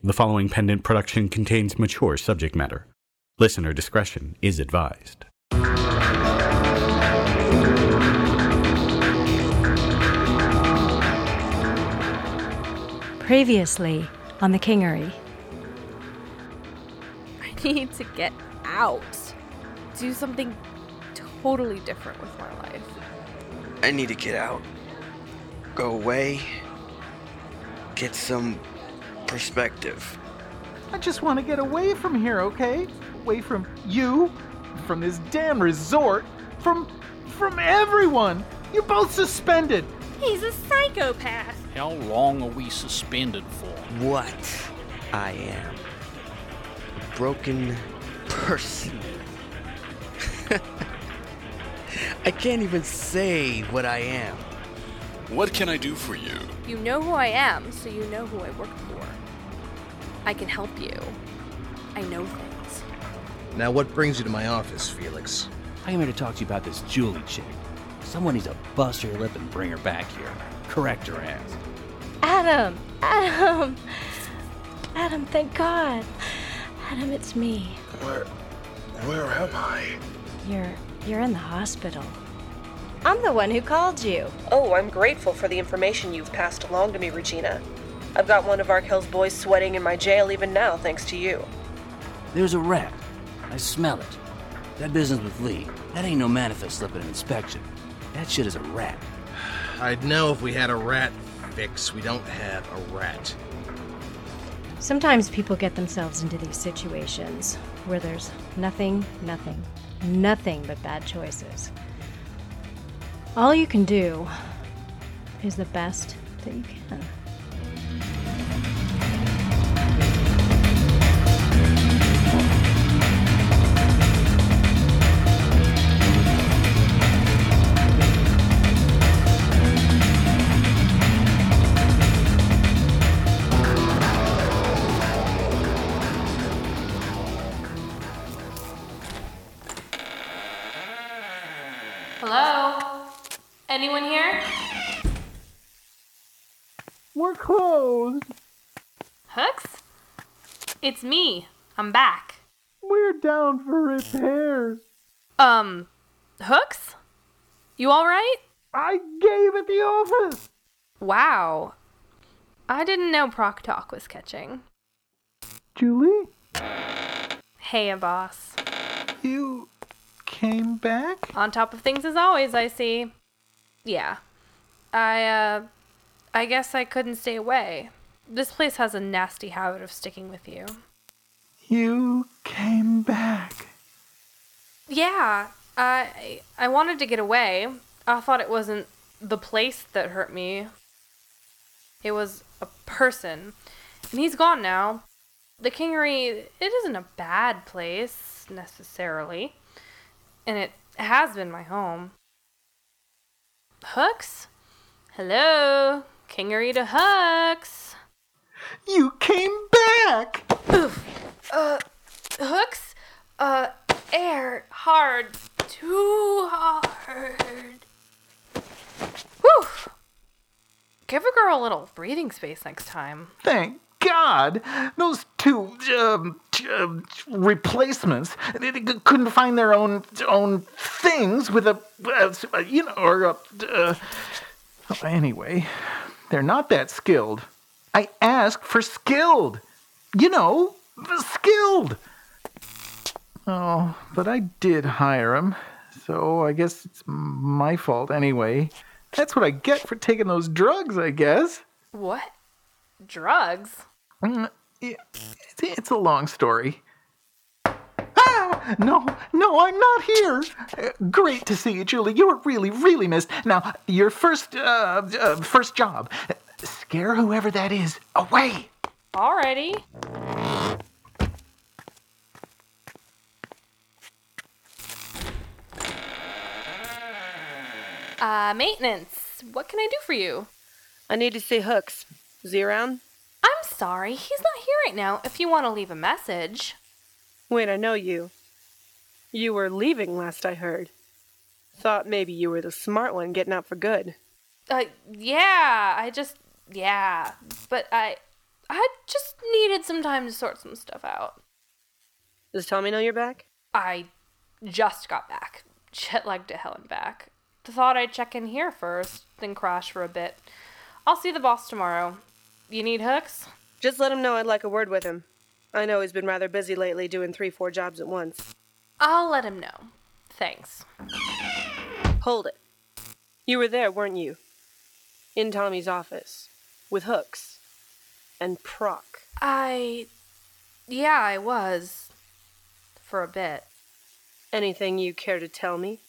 The following pendant production contains mature subject matter. Listener discretion is advised. Previously on the Kingery. I need to get out. Do something totally different with my life. I need to get out. Go away. Get some perspective. I just want to get away from here, okay? Away from you, from this damn resort, from from everyone. You're both suspended. He's a psychopath. How long are we suspended for? What I am. A broken person. I can't even say what I am. What can I do for you? You know who I am, so you know who I work for. I can help you. I know things. Now, what brings you to my office, Felix? I came here to talk to you about this Julie chick. Someone needs to bust her lip and bring her back here. Correct her ass. Adam! Adam! Adam, thank God. Adam, it's me. Where. Where am I? You're you're in the hospital. I'm the one who called you. Oh, I'm grateful for the information you've passed along to me, Regina. I've got one of Arkell's boys sweating in my jail even now, thanks to you. There's a rat. I smell it. That business with Lee, that ain't no manifest slip at an inspection. That shit is a rat. I'd know if we had a rat fix. We don't have a rat. Sometimes people get themselves into these situations where there's nothing, nothing, nothing but bad choices. All you can do is the best that you can. It's me. I'm back. We're down for repairs. Um, Hooks? You alright? I gave at the office. Wow. I didn't know Proc Talk was catching. Julie, Hey, boss. you came back? On top of things as always, I see. Yeah. I, uh, I guess I couldn't stay away. This place has a nasty habit of sticking with you. You came back. Yeah, I, I wanted to get away. I thought it wasn't the place that hurt me. It was a person. And he's gone now. The Kingery, it isn't a bad place, necessarily. And it has been my home. Hooks? Hello? Kingery to Hooks. You came back. Oof. Uh, Hooks? Uh, air. Hard. Too hard. Whew. Give a girl a little breathing space next time. Thank God. Those two um, um, replacements they, they couldn't find their own own things with a uh, you know or a, uh, anyway. They're not that skilled. I asked for skilled. You know, skilled. Oh, but I did hire him, so I guess it's my fault anyway. That's what I get for taking those drugs, I guess. What? Drugs? Mm, it's a long story. Ah! No, no, I'm not here. Uh, great to see you, Julie. You were really, really missed. Now, your first, uh, uh, first job. Scare whoever that is away. Alrighty. Uh, maintenance. What can I do for you? I need to see Hooks. Is he around? I'm sorry, he's not here right now. If you want to leave a message. Wait, I know you. You were leaving last I heard. Thought maybe you were the smart one getting out for good. Uh, yeah, I just, yeah. But I, I just needed some time to sort some stuff out. Does Tommy know you're back? I just got back. Jet lagged to hell and back. Thought I'd check in here first, then crash for a bit. I'll see the boss tomorrow. You need hooks? Just let him know I'd like a word with him. I know he's been rather busy lately doing three, four jobs at once. I'll let him know. Thanks. Hold it. You were there, weren't you? In Tommy's office. With hooks. And Proc. I. Yeah, I was. For a bit. Anything you care to tell me?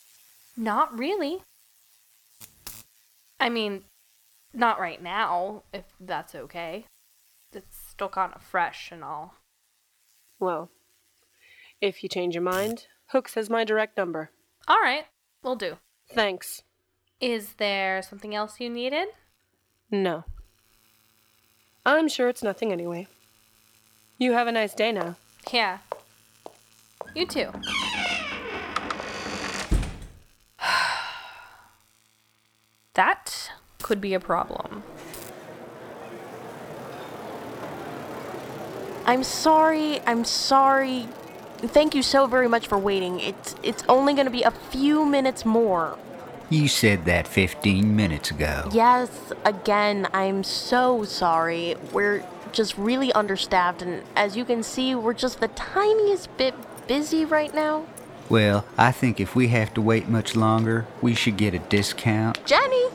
Not really. I mean, not right now, if that's okay. It's still kind of fresh and all. Well, if you change your mind, Hooks has my direct number. All right, we'll do. Thanks. Is there something else you needed? No. I'm sure it's nothing anyway. You have a nice day now. Yeah. You too. that could be a problem. I'm sorry. I'm sorry. Thank you so very much for waiting. It's it's only going to be a few minutes more. You said that 15 minutes ago. Yes, again, I'm so sorry. We're just really understaffed and as you can see, we're just the tiniest bit busy right now. Well, I think if we have to wait much longer, we should get a discount. Jenny!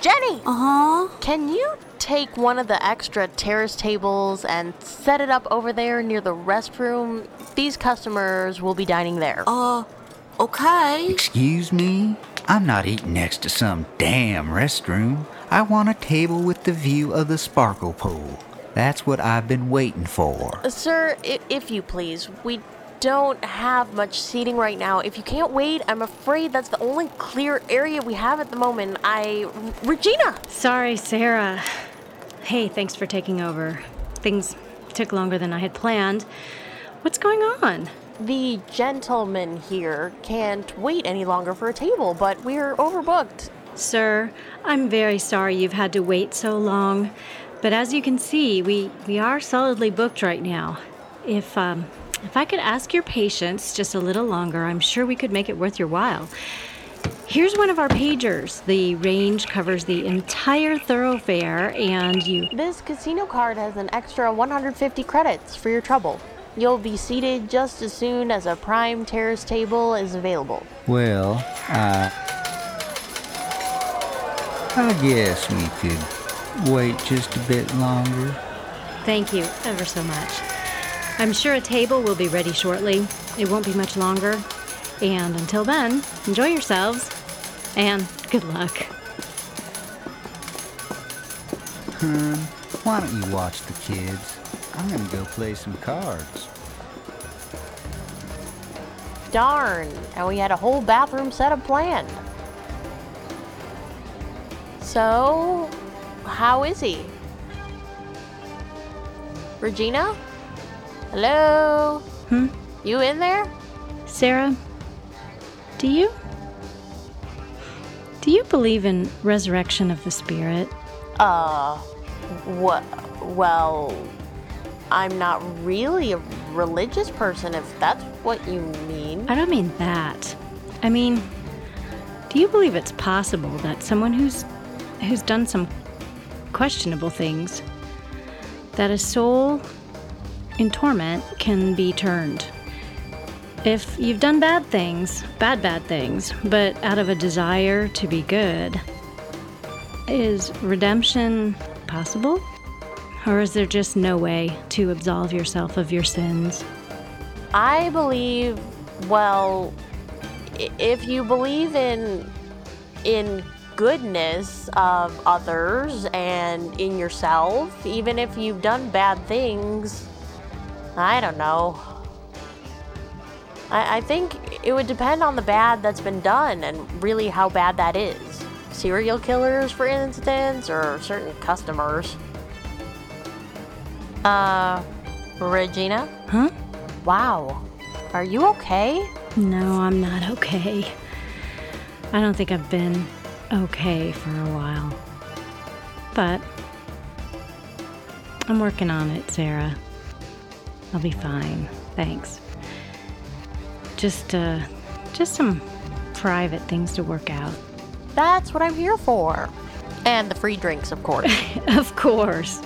Jenny! Uh huh. Can you take one of the extra terrace tables and set it up over there near the restroom? These customers will be dining there. Uh, okay. Excuse me? I'm not eating next to some damn restroom. I want a table with the view of the sparkle pool. That's what I've been waiting for. Uh, sir, i- if you please, we don't have much seating right now. If you can't wait, I'm afraid that's the only clear area we have at the moment. I. Regina! Sorry, Sarah. Hey, thanks for taking over. Things took longer than I had planned. What's going on? The gentleman here can't wait any longer for a table, but we're overbooked. Sir, I'm very sorry you've had to wait so long. But as you can see, we, we are solidly booked right now. If um if I could ask your patience just a little longer, I'm sure we could make it worth your while. Here's one of our pagers. The range covers the entire thoroughfare, and you. This casino card has an extra 150 credits for your trouble. You'll be seated just as soon as a prime terrace table is available. Well, I. I guess we could wait just a bit longer. Thank you ever so much. I'm sure a table will be ready shortly. It won't be much longer. And until then, enjoy yourselves. And good luck. Hun, why don't you watch the kids? I'm gonna go play some cards. Darn, and we had a whole bathroom setup planned. So, how is he? Regina? Hello? Hmm? You in there? Sarah, do you? Do you believe in resurrection of the spirit? Uh, what? Well, I'm not really a religious person if that's what you mean. I don't mean that. I mean, do you believe it's possible that someone who's who's done some questionable things that a soul in torment can be turned? If you've done bad things, bad bad things, but out of a desire to be good, is redemption possible? Or is there just no way to absolve yourself of your sins? I believe, well, if you believe in in goodness of others and in yourself, even if you've done bad things, I don't know. I, I think it would depend on the bad that's been done and really how bad that is. Serial killers, for instance, or certain customers. Uh, Regina? Huh? Wow. Are you okay? No, I'm not okay. I don't think I've been okay for a while. But I'm working on it, Sarah. I'll be fine. Thanks. Just, uh, just some private things to work out. That's what I'm here for. And the free drinks, of course. of course.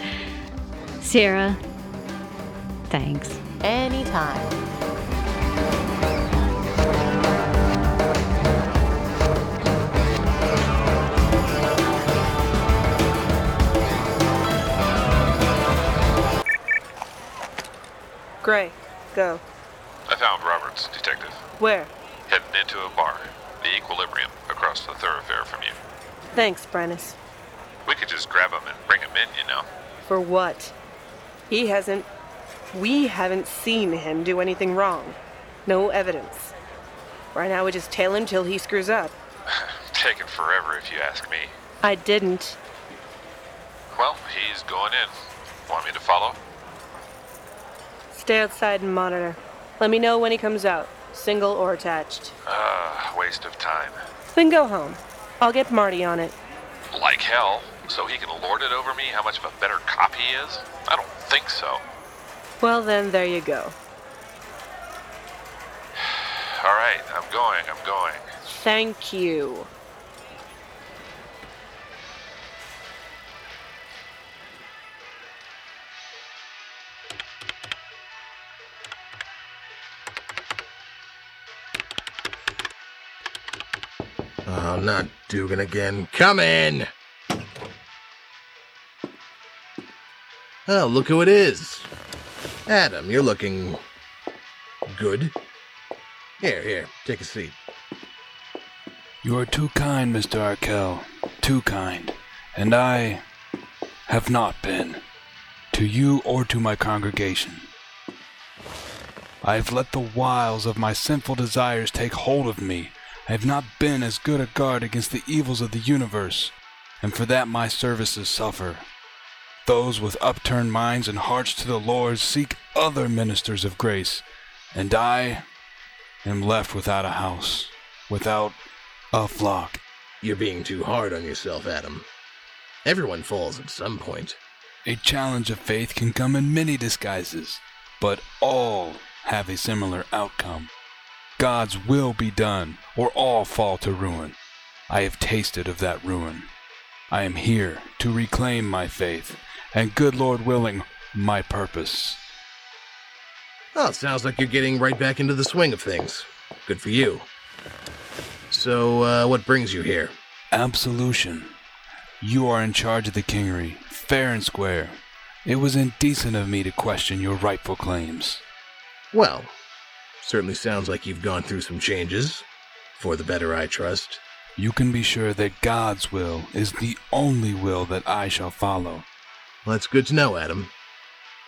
Sarah, thanks. Anytime. Gray, go. I found Roberts, detective. Where? Heading into a bar, the Equilibrium, across the thoroughfare from you. Thanks, Brennus. We could just grab him and bring him in, you know. For what? He hasn't. We haven't seen him do anything wrong. No evidence. Right now, we just tail him till he screws up. Taking forever, if you ask me. I didn't. Well, he's going in. Want me to follow? Stay outside and monitor. Let me know when he comes out, single or attached. Ah, uh, waste of time. Then go home. I'll get Marty on it. Like hell, so he can lord it over me how much of a better cop he is? I don't think so. Well, then, there you go. All right, I'm going, I'm going. Thank you. Oh, not Dugan again. Come in! Oh, look who it is. Adam, you're looking good. Here, here, take a seat. You are too kind, Mr. Arkell. Too kind. And I have not been. To you or to my congregation. I have let the wiles of my sinful desires take hold of me. I have not been as good a guard against the evils of the universe, and for that my services suffer. Those with upturned minds and hearts to the Lord seek other ministers of grace, and I am left without a house, without a flock. You're being too hard on yourself, Adam. Everyone falls at some point. A challenge of faith can come in many disguises, but all have a similar outcome. God's will be done, or all fall to ruin. I have tasted of that ruin. I am here to reclaim my faith, and good Lord willing, my purpose. Oh, it sounds like you're getting right back into the swing of things. Good for you. So, uh, what brings you here? Absolution. You are in charge of the kingery, fair and square. It was indecent of me to question your rightful claims. Well, certainly sounds like you've gone through some changes. For the better, I trust. You can be sure that God's will is the only will that I shall follow. Well, that's good to know, Adam.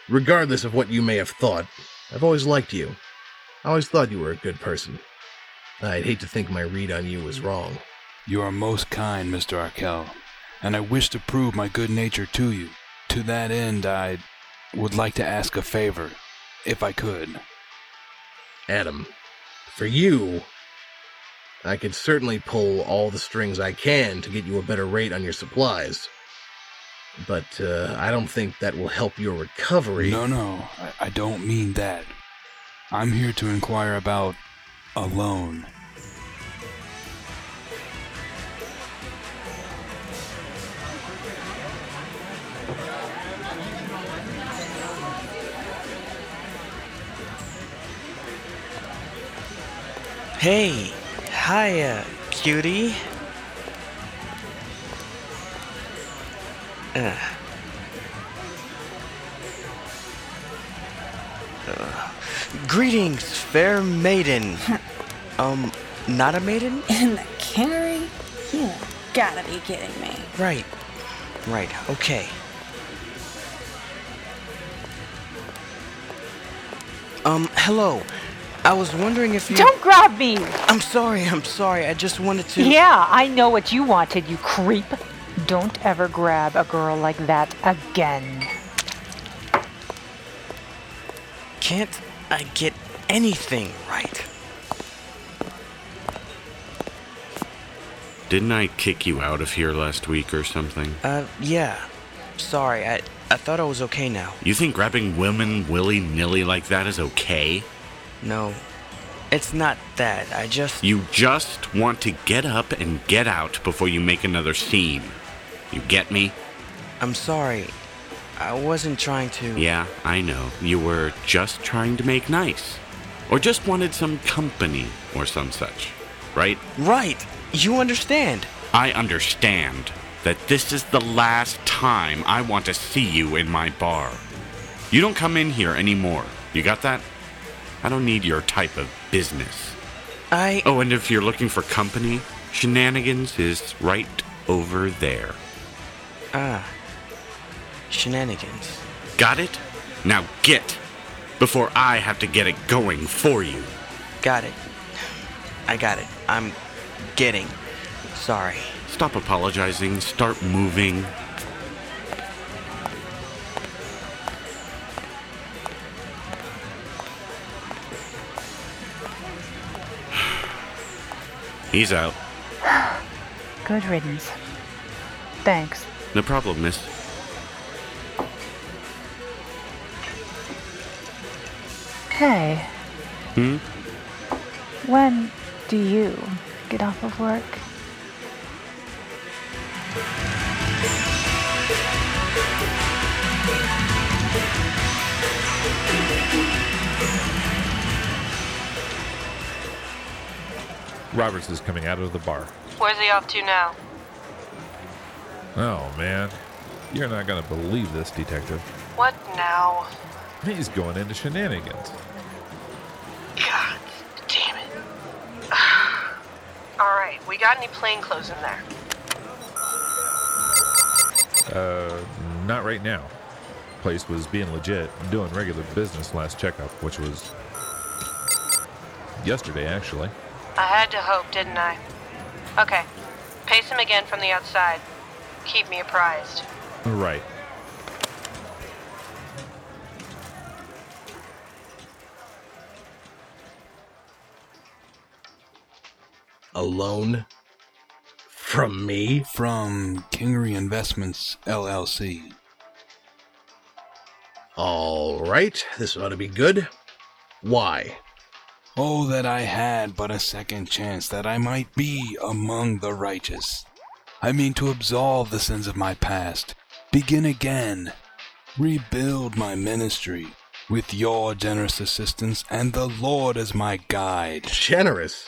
Regardless of what you may have thought, I've always liked you. I always thought you were a good person. I'd hate to think my read on you was wrong. You are most kind, Mr. Arkell, and I wish to prove my good nature to you. To that end, I would like to ask a favor, if I could. Adam, for you, I could certainly pull all the strings I can to get you a better rate on your supplies. But uh, I don't think that will help your recovery. No, no, I, I don't mean that. I'm here to inquire about a loan. Hey, hiya, cutie. Uh. Uh, greetings, fair maiden. um, not a maiden? In the kingery? You gotta be kidding me. Right. Right, okay. Um, hello. I was wondering if you. Don't grab me! I'm sorry, I'm sorry. I just wanted to. Yeah, I know what you wanted, you creep. Don't ever grab a girl like that again. Can't I get anything right? Didn't I kick you out of here last week or something? Uh, yeah. sorry. I, I thought I was okay now. You think grabbing women willy nilly like that is okay? No, it's not that. I just. You just want to get up and get out before you make another scene. You get me? I'm sorry. I wasn't trying to. Yeah, I know. You were just trying to make nice. Or just wanted some company or some such. Right? Right. You understand. I understand that this is the last time I want to see you in my bar. You don't come in here anymore. You got that? I don't need your type of business. I. Oh, and if you're looking for company, Shenanigans is right over there. Ah. Shenanigans. Got it? Now get! Before I have to get it going for you. Got it. I got it. I'm getting. Sorry. Stop apologizing. Start moving. He's out. Good riddance. Thanks. No problem, miss. Hey, Hmm? when do you get off of work? Roberts is coming out of the bar. Where's he off to now? Oh, man. You're not going to believe this, Detective. What now? He's going into shenanigans. God damn it. All right, we got any plainclothes in there? Uh, not right now. Place was being legit, doing regular business last checkup, which was yesterday, actually. I had to hope, didn't I? Okay, pace him again from the outside. Keep me apprised. Right. Alone? From me? From Kingery Investments, LLC. All right, this ought to be good. Why? Oh, that I had but a second chance, that I might be among the righteous. I mean to absolve the sins of my past, begin again, rebuild my ministry, with your generous assistance and the Lord as my guide. Generous?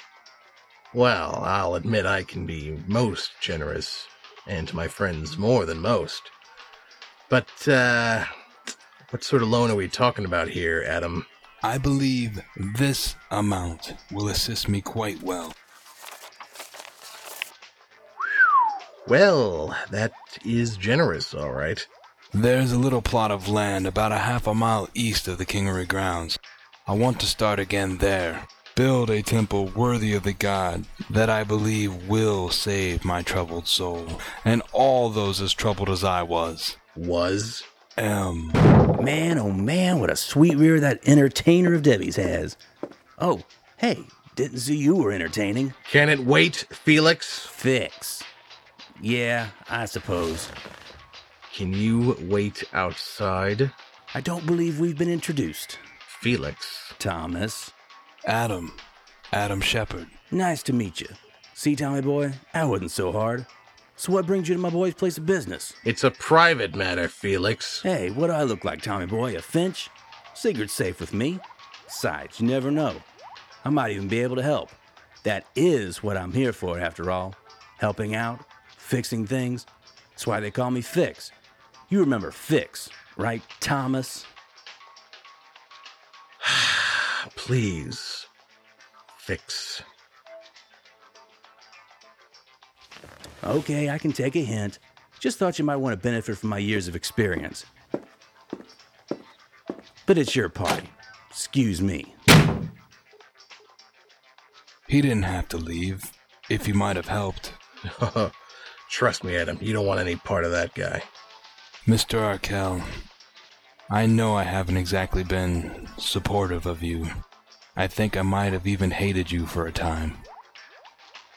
Well, I'll admit I can be most generous, and to my friends more than most. But, uh, what sort of loan are we talking about here, Adam? I believe this amount will assist me quite well. Well, that is generous, all right. There's a little plot of land about a half a mile east of the Kingery grounds. I want to start again there. Build a temple worthy of the God that I believe will save my troubled soul and all those as troubled as I was. Was? Am. Man, oh man, what a sweet rear that entertainer of Debbie's has. Oh, hey, didn't see you were entertaining. Can it wait, Felix? Fix. Yeah, I suppose. Can you wait outside? I don't believe we've been introduced. Felix. Thomas. Adam. Adam Sheppard. Nice to meet you. See, Tommy boy, I wasn't so hard. So what brings you to my boy's place of business? It's a private matter, Felix. Hey, what do I look like, Tommy boy? A Finch? Secret's safe with me. Besides, you never know. I might even be able to help. That is what I'm here for, after all. Helping out, fixing things. That's why they call me Fix. You remember Fix, right, Thomas? Please. Fix. Okay, I can take a hint. Just thought you might want to benefit from my years of experience. But it's your party. Excuse me. He didn't have to leave, if he might have helped. Trust me, Adam, you don't want any part of that guy. Mr. Arkell, I know I haven't exactly been supportive of you. I think I might have even hated you for a time.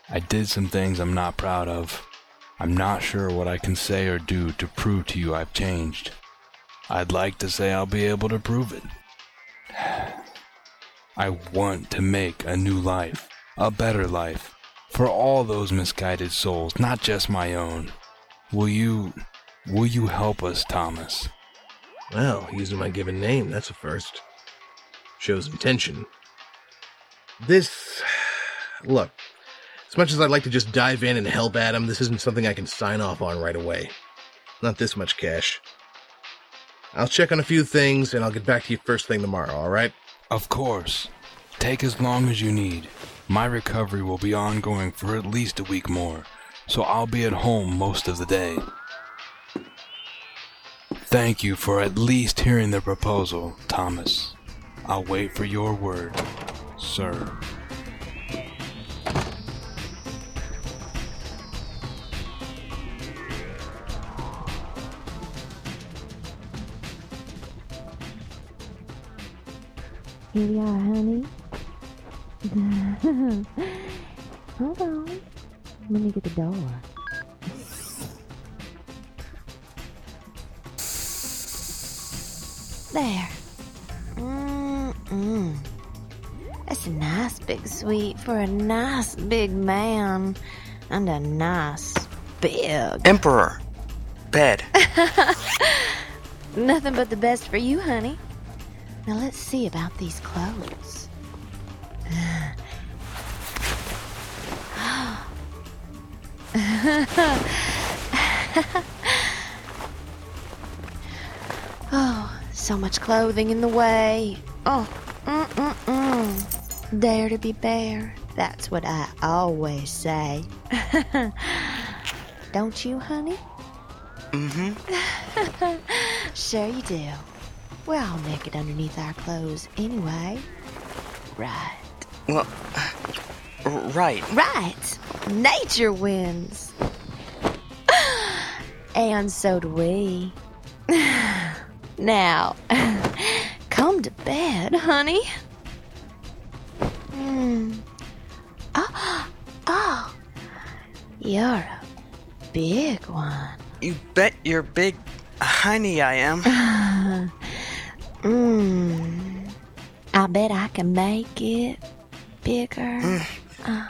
I did some things I'm not proud of. I'm not sure what I can say or do to prove to you I've changed. I'd like to say I'll be able to prove it. I want to make a new life, a better life, for all those misguided souls, not just my own. Will you, will you help us, Thomas? Well, using my given name, that's a first. Shows intention. This. Look, as much as I'd like to just dive in and help Adam, this isn't something I can sign off on right away. Not this much cash. I'll check on a few things and I'll get back to you first thing tomorrow, alright? Of course. Take as long as you need. My recovery will be ongoing for at least a week more, so I'll be at home most of the day. Thank you for at least hearing the proposal, Thomas. I'll wait for your word, sir. Here we are, honey. Hold on. Let me get the door. There. Mm-mm. That's a nice big suite for a nice big man. And a nice big. Emperor. Bed. Nothing but the best for you, honey. Now let's see about these clothes. oh, so much clothing in the way. Oh, mm-mm-mm. Dare to be bare. That's what I always say. Don't you, honey? Mm-hmm. sure you do. We're all naked underneath our clothes anyway. Right. Well, right. Right. Nature wins. And so do we. now, come to bed, honey. Mm. Oh, oh, you're a big one. You bet you're big, honey, I am. Mmm. I bet I can make it bigger. Uh,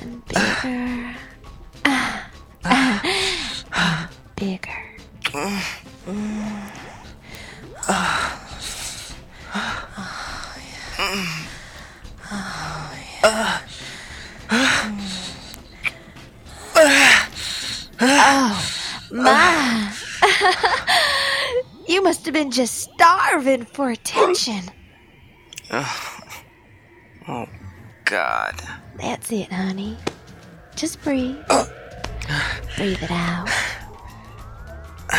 and bigger. Ah, bigger. Oh, my. you must have been just starving for attention. Oh, God. That's it, honey. Just breathe. breathe it out.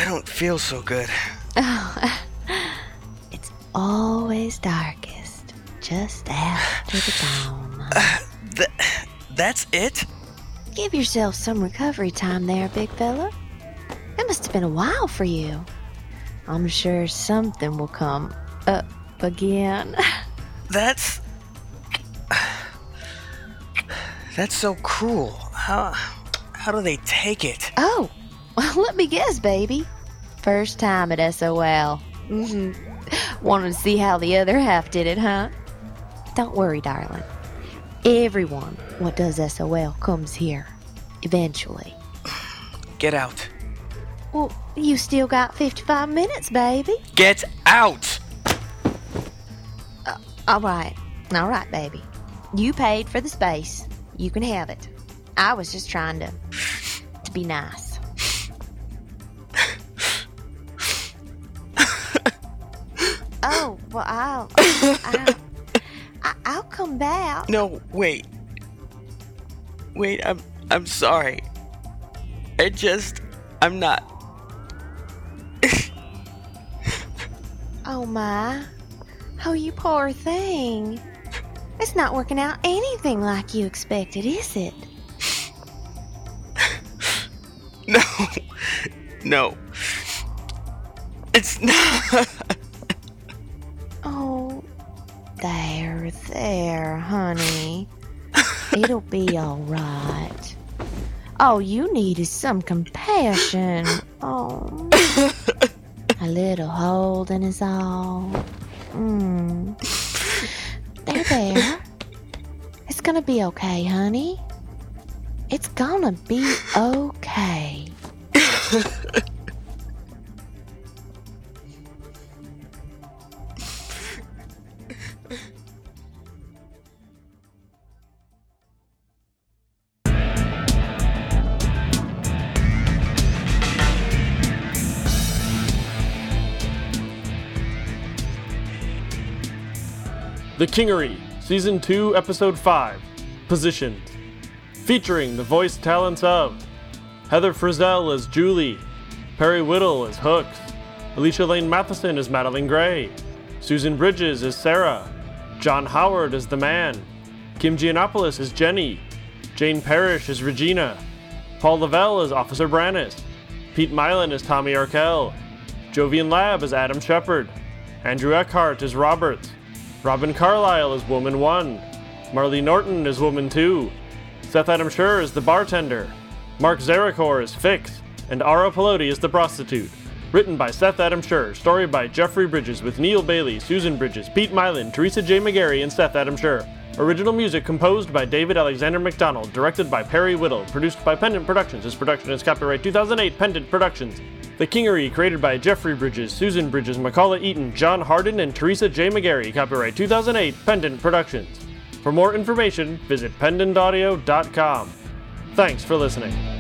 I don't feel so good. Oh, it's always darkest just after the dawn. Uh, th- that's it? Give yourself some recovery time there, big fella. It must have been a while for you. I'm sure something will come up again. That's. That's so cruel. How. How do they take it? Oh, well, let me guess, baby. First time at SOL. Mm-hmm. Wanted to see how the other half did it, huh? Don't worry, darling. Everyone what does SOL comes here. Eventually. Get out. Well, you still got 55 minutes, baby. Get out! All right. All right, baby. You paid for the space. You can have it. I was just trying to to be nice. Well, I'll I'll, I'll come back. No, wait. Wait, I'm I'm sorry. I just I'm not Oh my. Oh, you poor thing. It's not working out anything like you expected, is it? No. No. It's not there, honey. It'll be all right. All you need is some compassion. Oh. A little holding is all. Mm. There, there. It's gonna be okay, honey. It's gonna be okay. The Kingery, Season 2, Episode 5 Positions. Featuring the voice talents of Heather Frizzell as Julie, Perry Whittle as Hooks, Alicia Lane Matheson as Madeline Gray, Susan Bridges as Sarah, John Howard as the man, Kim Giannopoulos as Jenny, Jane Parrish as Regina, Paul Lavelle as Officer Brannis, Pete Mylan as Tommy Arkell, Jovian Lab as Adam Sheppard, Andrew Eckhart as Roberts, Robin Carlyle is Woman 1, Marley Norton is Woman 2, Seth Adam Schur as the bartender, Mark Zarakor is Fix, and Ara Pelotti is the prostitute. Written by Seth Adam Schur, story by Jeffrey Bridges with Neil Bailey, Susan Bridges, Pete Mylan, Teresa J. McGarry, and Seth Adam Schur. Original music composed by David Alexander McDonald, directed by Perry Whittle, produced by Pendant Productions. This production is copyright 2008 Pendant Productions. The Kingery, created by Jeffrey Bridges, Susan Bridges, McCullough Eaton, John Harden, and Teresa J. McGarry, copyright 2008 Pendant Productions. For more information, visit pendantaudio.com. Thanks for listening.